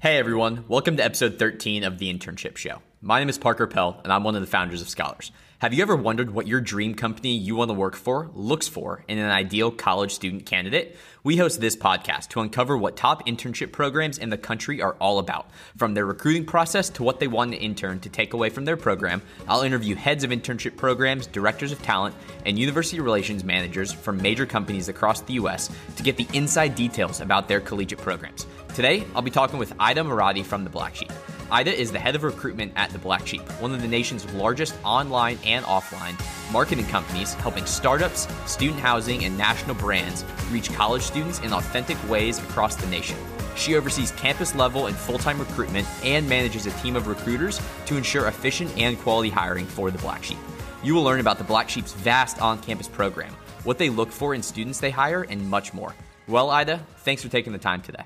Hey everyone, welcome to episode 13 of The Internship Show. My name is Parker Pell, and I'm one of the founders of Scholars. Have you ever wondered what your dream company you want to work for looks for in an ideal college student candidate? We host this podcast to uncover what top internship programs in the country are all about. From their recruiting process to what they want an intern to take away from their program, I'll interview heads of internship programs, directors of talent, and university relations managers from major companies across the U.S. to get the inside details about their collegiate programs. Today, I'll be talking with Aida Moradi from The Black Sheep. Aida is the head of recruitment at The Black Sheep, one of the nation's largest online and offline marketing companies helping startups, student housing, and national brands reach college students in authentic ways across the nation. She oversees campus level and full time recruitment and manages a team of recruiters to ensure efficient and quality hiring for The Black Sheep. You will learn about The Black Sheep's vast on campus program, what they look for in students they hire, and much more. Well, Aida, thanks for taking the time today.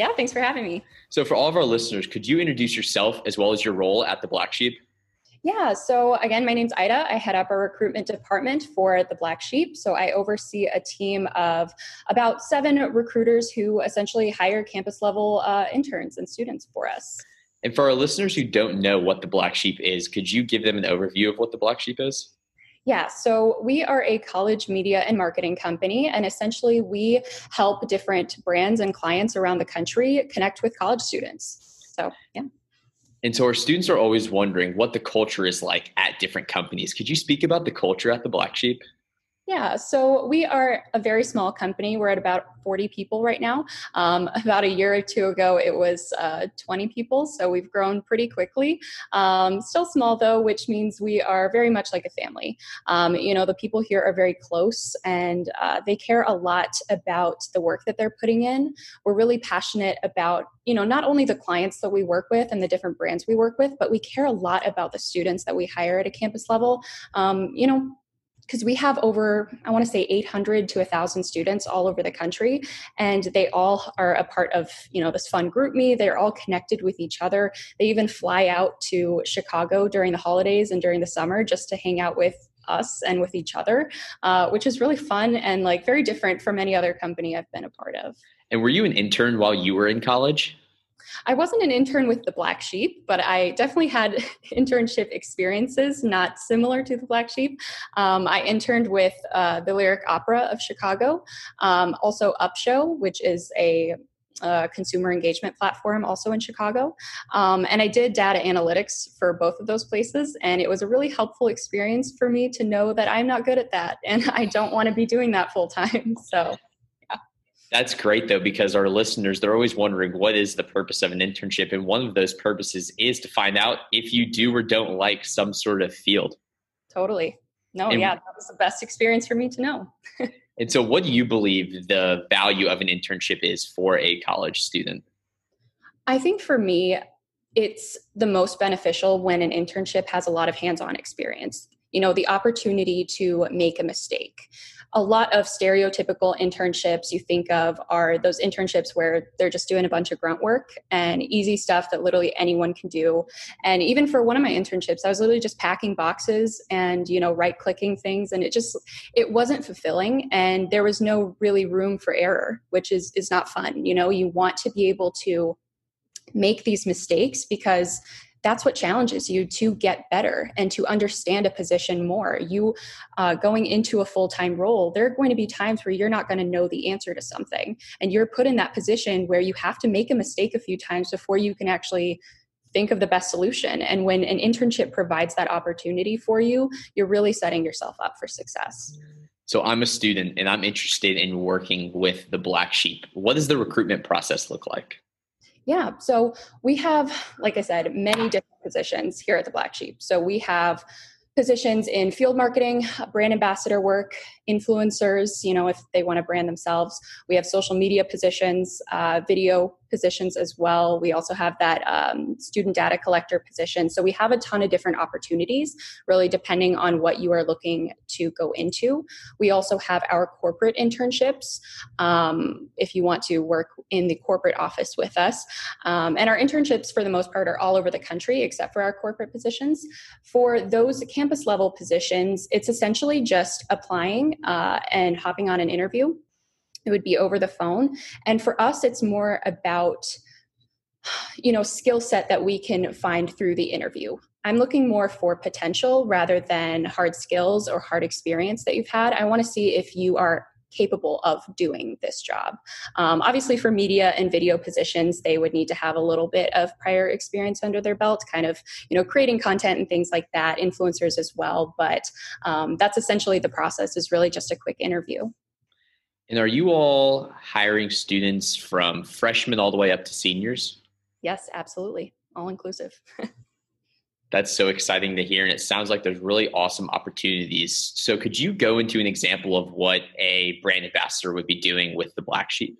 Yeah, thanks for having me. So, for all of our listeners, could you introduce yourself as well as your role at the Black Sheep? Yeah, so again, my name's Aida. I head up our recruitment department for the Black Sheep. So I oversee a team of about seven recruiters who essentially hire campus level uh, interns and students for us. And for our listeners who don't know what the Black Sheep is, could you give them an overview of what the Black Sheep is? Yeah, so we are a college media and marketing company, and essentially we help different brands and clients around the country connect with college students. So, yeah. And so our students are always wondering what the culture is like at different companies. Could you speak about the culture at the Black Sheep? Yeah, so we are a very small company. We're at about 40 people right now. Um, about a year or two ago, it was uh, 20 people, so we've grown pretty quickly. Um, still small though, which means we are very much like a family. Um, you know, the people here are very close and uh, they care a lot about the work that they're putting in. We're really passionate about, you know, not only the clients that we work with and the different brands we work with, but we care a lot about the students that we hire at a campus level. Um, you know, because we have over i want to say 800 to 1000 students all over the country and they all are a part of you know this fun GroupMe they're all connected with each other. They even fly out to chicago during the holidays and during the summer just to hang out with us and with each other uh, which is really fun and like very different from any other company i've been a part of. And were you an intern while you were in college I wasn't an intern with the Black Sheep, but I definitely had internship experiences not similar to the Black Sheep. Um, I interned with uh, the Lyric Opera of Chicago, um, also Upshow, which is a uh, consumer engagement platform also in Chicago. Um, and I did data analytics for both of those places. And it was a really helpful experience for me to know that I'm not good at that and I don't want to be doing that full time. So that's great though, because our listeners, they're always wondering what is the purpose of an internship. And one of those purposes is to find out if you do or don't like some sort of field. Totally. No, and, yeah, that was the best experience for me to know. and so, what do you believe the value of an internship is for a college student? I think for me, it's the most beneficial when an internship has a lot of hands on experience. You know, the opportunity to make a mistake a lot of stereotypical internships you think of are those internships where they're just doing a bunch of grunt work and easy stuff that literally anyone can do. And even for one of my internships i was literally just packing boxes and you know right clicking things and it just it wasn't fulfilling and there was no really room for error which is is not fun. You know you want to be able to make these mistakes because that's what challenges you to get better and to understand a position more. You uh, going into a full time role, there are going to be times where you're not going to know the answer to something. And you're put in that position where you have to make a mistake a few times before you can actually think of the best solution. And when an internship provides that opportunity for you, you're really setting yourself up for success. So I'm a student and I'm interested in working with the black sheep. What does the recruitment process look like? Yeah, so we have, like I said, many different positions here at the Black Sheep. So we have positions in field marketing, brand ambassador work, influencers, you know, if they want to brand themselves. We have social media positions, uh, video positions as well. We also have that um, student data collector position. So we have a ton of different opportunities, really depending on what you are looking to go into. We also have our corporate internships um, if you want to work in the corporate office with us. Um, and our internships, for the most part, are all over the country except for our corporate positions. For those campus level positions, it's essentially just applying uh, and hopping on an interview. It would be over the phone. And for us, it's more about you know skill set that we can find through the interview. I'm looking more for potential rather than hard skills or hard experience that you've had. I want to see if you are capable of doing this job. Um, obviously for media and video positions they would need to have a little bit of prior experience under their belt kind of you know creating content and things like that influencers as well. But um, that's essentially the process is really just a quick interview and are you all hiring students from freshmen all the way up to seniors? Yes, absolutely. All inclusive. That's so exciting to hear. And it sounds like there's really awesome opportunities. So, could you go into an example of what a brand ambassador would be doing with the Black Sheep?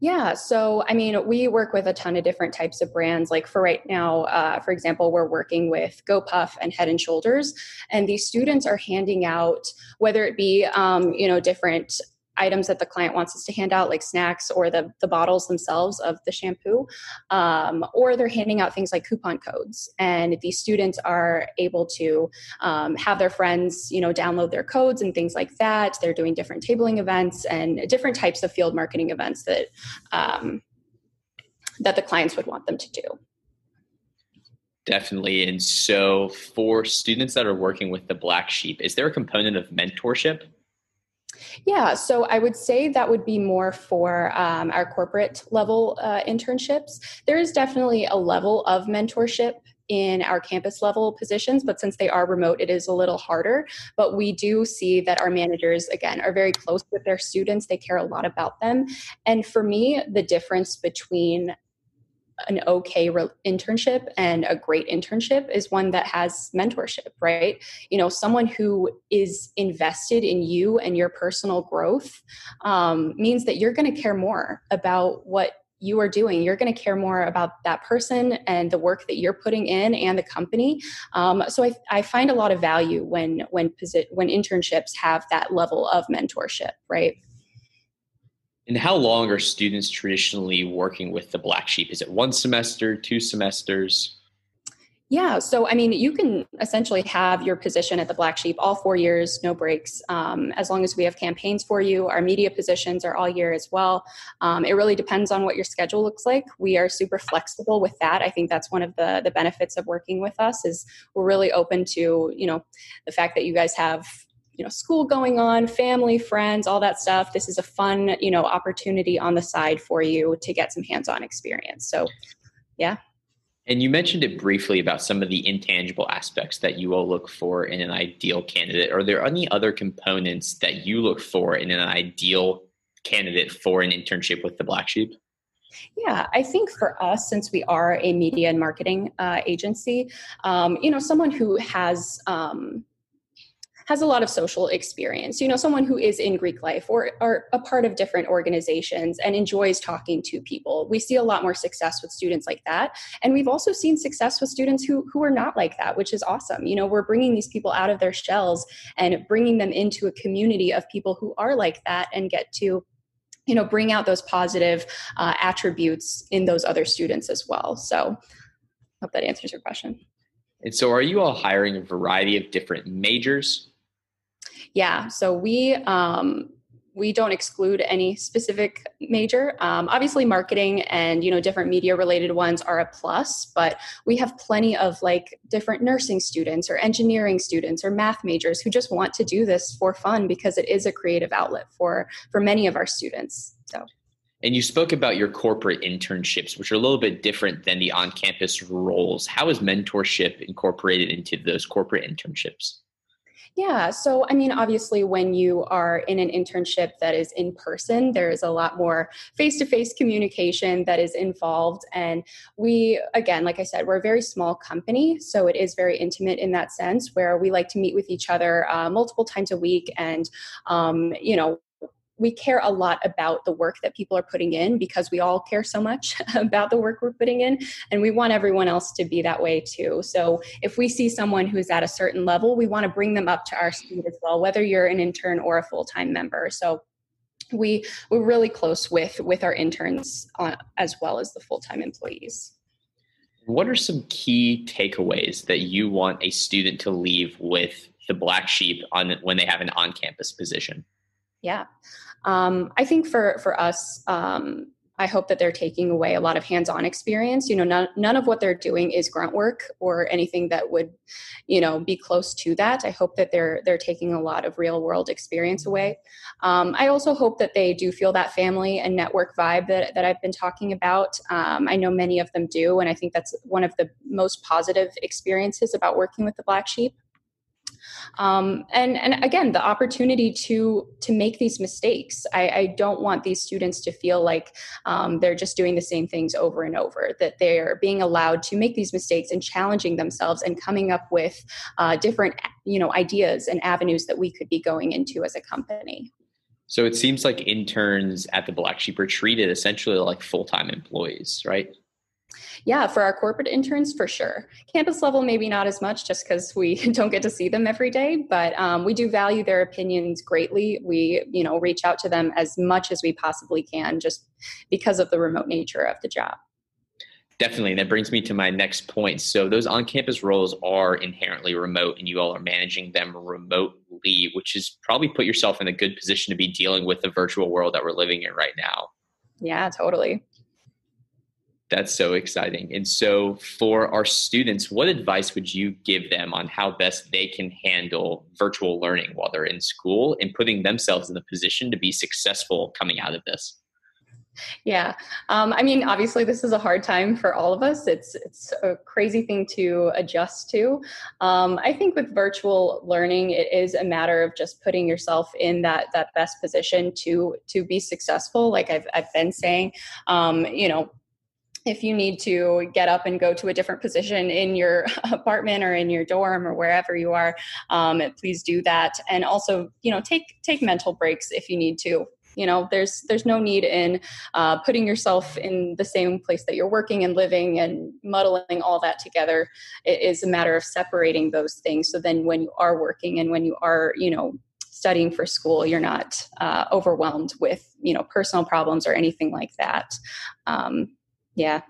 Yeah, so I mean, we work with a ton of different types of brands. Like for right now, uh, for example, we're working with GoPuff and Head and Shoulders, and these students are handing out whether it be um, you know different items that the client wants us to hand out, like snacks or the, the bottles themselves of the shampoo, um, or they're handing out things like coupon codes. And these students are able to um, have their friends, you know, download their codes and things like that. They're doing different tabling events and different types of field marketing events that um, that the clients would want them to do. Definitely. And so, for students that are working with the Black Sheep, is there a component of mentorship? Yeah, so I would say that would be more for um, our corporate level uh, internships. There is definitely a level of mentorship in our campus level positions, but since they are remote, it is a little harder. But we do see that our managers, again, are very close with their students. They care a lot about them. And for me, the difference between an okay re- internship and a great internship is one that has mentorship right? You know someone who is invested in you and your personal growth um, means that you're going to care more about what you are doing. You're going to care more about that person and the work that you're putting in and the company. Um, so I, I, find a lot of value when when when internships have that level of mentorship right and how long are students traditionally working with the black sheep? Is it one semester, two semesters? Yeah, so I mean, you can essentially have your position at the Black Sheep all four years, no breaks, um, as long as we have campaigns for you. Our media positions are all year as well. Um, it really depends on what your schedule looks like. We are super flexible with that. I think that's one of the the benefits of working with us is we're really open to you know the fact that you guys have you know school going on family friends all that stuff this is a fun you know opportunity on the side for you to get some hands-on experience. So yeah. And you mentioned it briefly about some of the intangible aspects that you all look for in an ideal candidate. Are there any other components that you look for in an ideal candidate for an internship with the black sheep? Yeah, I think for us, since we are a media and marketing uh, agency, um, you know, someone who has um, has a lot of social experience. You know someone who is in greek life or are a part of different organizations and enjoys talking to people. We see a lot more success with students like that. And we've also seen success with students who who are not like that which is awesome. You know we're bringing these people out of their shells and bringing them into a community of people who are like that and get to you know bring out those positive uh, attributes in those other students as well. So hope that answers your question. And so are you all hiring a variety of different majors yeah, so we um, we don't exclude any specific major. Um, obviously, marketing and you know different media related ones are a plus, but we have plenty of like different nursing students or engineering students or math majors who just want to do this for fun because it is a creative outlet for for many of our students. So. And you spoke about your corporate internships, which are a little bit different than the on campus roles. How is mentorship incorporated into those corporate internships? Yeah, so I mean, obviously, when you are in an internship that is in person, there is a lot more face to face communication that is involved. And we, again, like I said, we're a very small company, so it is very intimate in that sense where we like to meet with each other uh, multiple times a week and, um, you know, we care a lot about the work that people are putting in because we all care so much about the work we're putting in and we want everyone else to be that way too. So if we see someone who's at a certain level we want to bring them up to our speed as well whether you're an intern or a full-time member. So we we're really close with with our interns on, as well as the full-time employees. What are some key takeaways that you want a student to leave with the black sheep on when they have an on-campus position yeah um, I think for for us, um, I hope that they're taking away a lot of hands-on experience. You know, none, none of what they're doing is grunt work or anything that would, you know, be close to that. I hope that they're they're taking a lot of real-world experience away. Um, I also hope that they do feel that family and network vibe that that I've been talking about. Um, I know many of them do, and I think that's one of the most positive experiences about working with the Black Sheep um, and and again the opportunity to to make these mistakes. I, I don't want these students to feel like um, they're just doing the same things over and over that they're being allowed to make these mistakes and challenging themselves and coming up with uh, different you know ideas and avenues that we could be going into as a company. So it seems like interns at the black sheep are treated essentially like full-time employees right yeah, for our corporate interns, for sure. Campus level, maybe not as much just because we don't get to see them every day, but um, we do value their opinions greatly. We, you know, reach out to them as much as we possibly can just because of the remote nature of the job. Definitely. And that brings me to my next point. So, those on campus roles are inherently remote, and you all are managing them remotely, which is probably put yourself in a good position to be dealing with the virtual world that we're living in right now. Yeah, totally. That's so exciting. And so, for our students, what advice would you give them on how best they can handle virtual learning while they're in school and putting themselves in the position to be successful coming out of this? Yeah, um, I mean, obviously, this is a hard time for all of us. It's it's a crazy thing to adjust to. Um, I think with virtual learning, it is a matter of just putting yourself in that that best position to to be successful. Like I've I've been saying, um, you know, if you need to get up and go to a different position in your apartment or in your dorm or wherever you are um, please do that. And also you know take take mental breaks if you need to. You know there's there's no need in uh, putting yourself in the same place that you're working and living and muddling all that together. It is a matter of separating those things. So then when you are working and when you are you know studying for school you're not uh, overwhelmed with you know personal problems or anything like that. Um, yeah.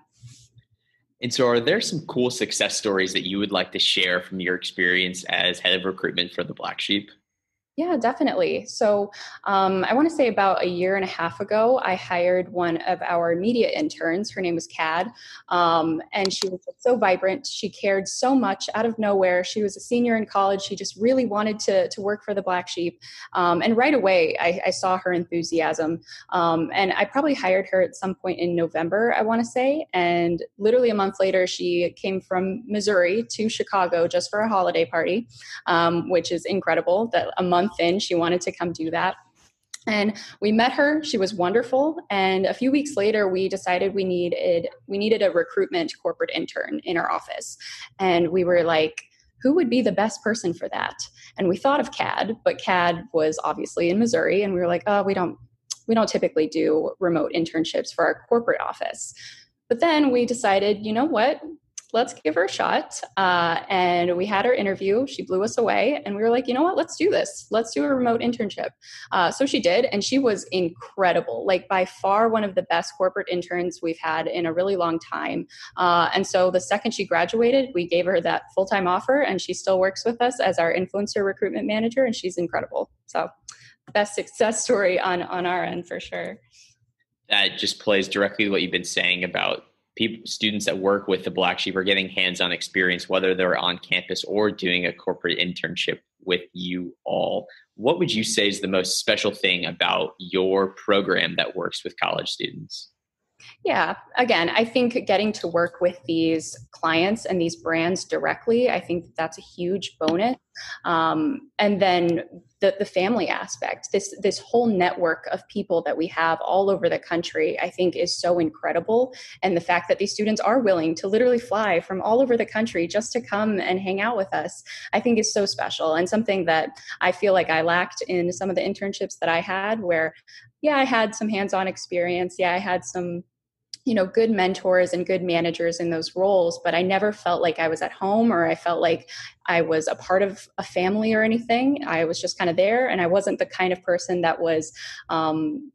And so, are there some cool success stories that you would like to share from your experience as head of recruitment for the Black Sheep? Yeah, definitely. So, um, I want to say about a year and a half ago, I hired one of our media interns. Her name was Cad, um, and she was so vibrant. She cared so much out of nowhere. She was a senior in college. She just really wanted to, to work for the Black Sheep. Um, and right away, I, I, saw her enthusiasm. Um, and I probably hired her at some point in November, I want to say. And literally a month later, she came from Missouri to Chicago just for a holiday party, um, which is incredible that a month month in, she wanted to come do that. And we met her. She was wonderful. And a few weeks later, we decided we needed we needed a recruitment corporate intern in our office. And we were like, who would be the best person for that? And we thought of CAD, but CAD was obviously in Missouri, and we were like, oh, we don't we don't typically do remote internships for our corporate office. But then we decided, you know what? Let's give her a shot. Uh, and we had her interview. She blew us away. And we were like, you know what? Let's do this. Let's do a remote internship. Uh, so she did. And she was incredible. Like, by far, one of the best corporate interns we've had in a really long time. Uh, and so the second she graduated, we gave her that full time offer. And she still works with us as our influencer recruitment manager. And she's incredible. So, best success story on, on our end for sure. That just plays directly what you've been saying about people, students that work with the Black Sheep are getting hands-on experience, whether they're on campus or doing a corporate internship with you all. What would you say is the most special thing about your program that works with college students? Yeah, again, I think getting to work with these clients and these brands directly, I think that's a huge bonus. Um, and then the, the family aspect, this this whole network of people that we have all over the country, I think is so incredible. And the fact that these students are willing to literally fly from all over the country just to come and hang out with us, I think is so special and something that I feel like I lacked in some of the internships that I had, where yeah, I had some hands-on experience. Yeah, I had some you know good mentors and good managers in those roles but i never felt like i was at home or i felt like i was a part of a family or anything. I was just kind of there and i wasn't the kind of person that was um,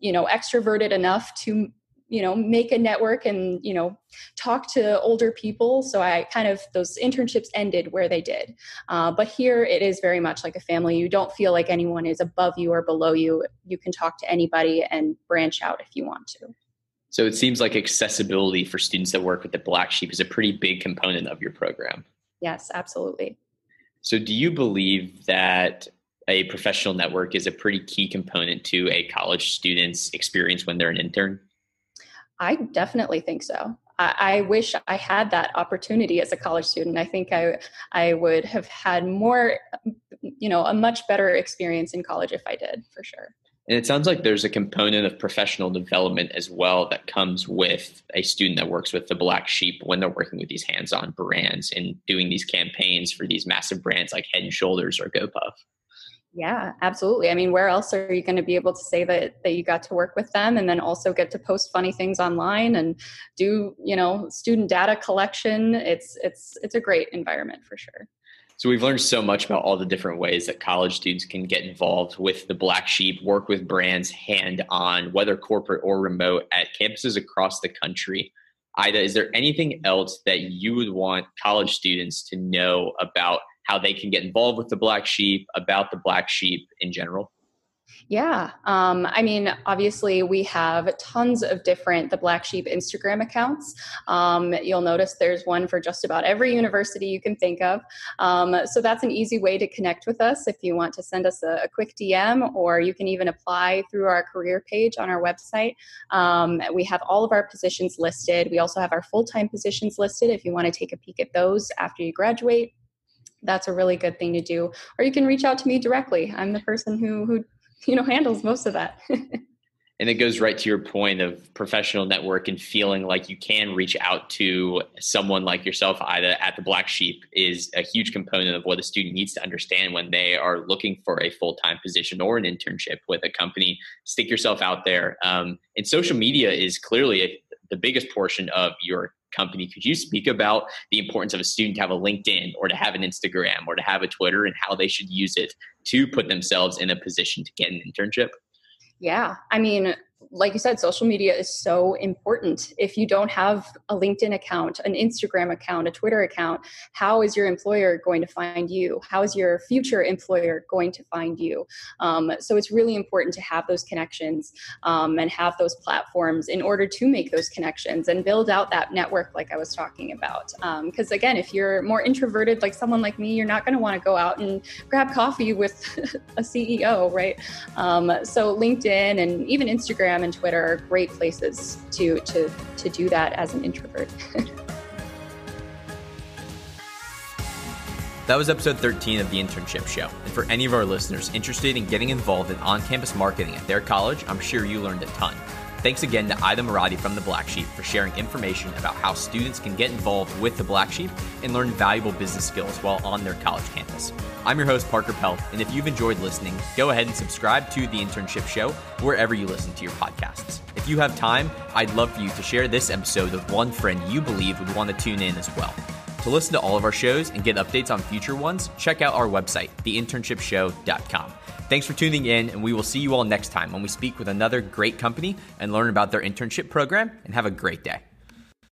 you know extroverted enough to you know make a network and you know talk to older people. So i kind of those internships ended where they did. Uh, but here it is very much like a family. You don't feel like anyone is above you or below you. You can talk to anybody and branch out if you want to So it seems like accessibility for students that work with the Black Sheep is a pretty big component of your program. Yes, absolutely. So do you believe that a professional network is a pretty key component to a college student's experience when they're an intern? I definitely think so. I, I, wish I had that opportunity as a college student. I think I I would have had more, you know, a much better experience in college if I did, for sure. And it sounds like there's a component of professional development as well that comes with a student that works with the Black Sheep when they're working with these hands-on brands and doing these campaigns for these massive brands like Head and Shoulders or GoPuff. Yeah, absolutely. I mean, where else are you going to be able to say that that you got to work with them and then also get to post funny things online and do, you know, student data collection? It's it's it's a great environment for sure. So we've learned so much about all the different ways that college students can get involved with the Black Sheep, work with brands hand on, whether corporate or remote at campuses across the country. Aida, is there anything else that you would want college students to know about how they can get involved with the black sheep, about the black sheep in general? Yeah. Um, I mean, obviously, we have tons of different The Black Sheep Instagram accounts. Um, you'll notice there's one for just about every university you can think of. Um, so that's an easy way to connect with us if you want to send us a, a quick DM, or you can even apply through our career page on our website. Um, we have all of our positions listed. We also have our full time positions listed if you want to take a peek at those after you graduate that's a really good thing to do or you can reach out to me directly i'm the person who who you know handles most of that. And it goes right to your point of professional network and feeling like you can reach out to someone like yourself either at the black sheep is a huge component of what a student needs to understand when they are looking for a full-time position or an internship with a company. Stick yourself out there. Um, and social media is clearly a, the biggest portion of your company. Could you speak about the importance of a student to have a LinkedIn or to have an Instagram or to have a Twitter and how they should use it to put themselves in a position to get an internship? Yeah. I mean, like you said, social media is so important. If you don't have a LinkedIn account, an Instagram account, a Twitter account, how is your employer going to find you? How is your future employer going to find you? Um, so it's really important to have those connections um, and have those platforms in order to make those connections and build out that network, like I was talking about. Because um, again, if you're more introverted, like someone like me, you're not going to want to go out and grab coffee with a CEO, right? Um, so LinkedIn and even Instagram Instagram and Twitter are great places to to to do that as an introvert. That was episode 13 of the Internship Show. And for any of our listeners interested in getting involved in on campus marketing at their college, I'm sure you learned a ton. Thanks again to Aida Moradi from the Black Sheep for sharing information about how students can get involved with the Black Sheep and learn valuable business skills while on their college campus. I'm your host, Parker Pell, and if you've enjoyed listening, go ahead and subscribe to The Internship Show wherever you listen to your podcasts. If you have time, I'd love for you to share this episode with one friend you believe would want to tune in as well. To listen to all of our shows and get updates on future ones, check out our website, theinternshipshow.com. Thanks for tuning in, and we will see you all next time when we speak with another great company and learn about their internship program. And have a great day.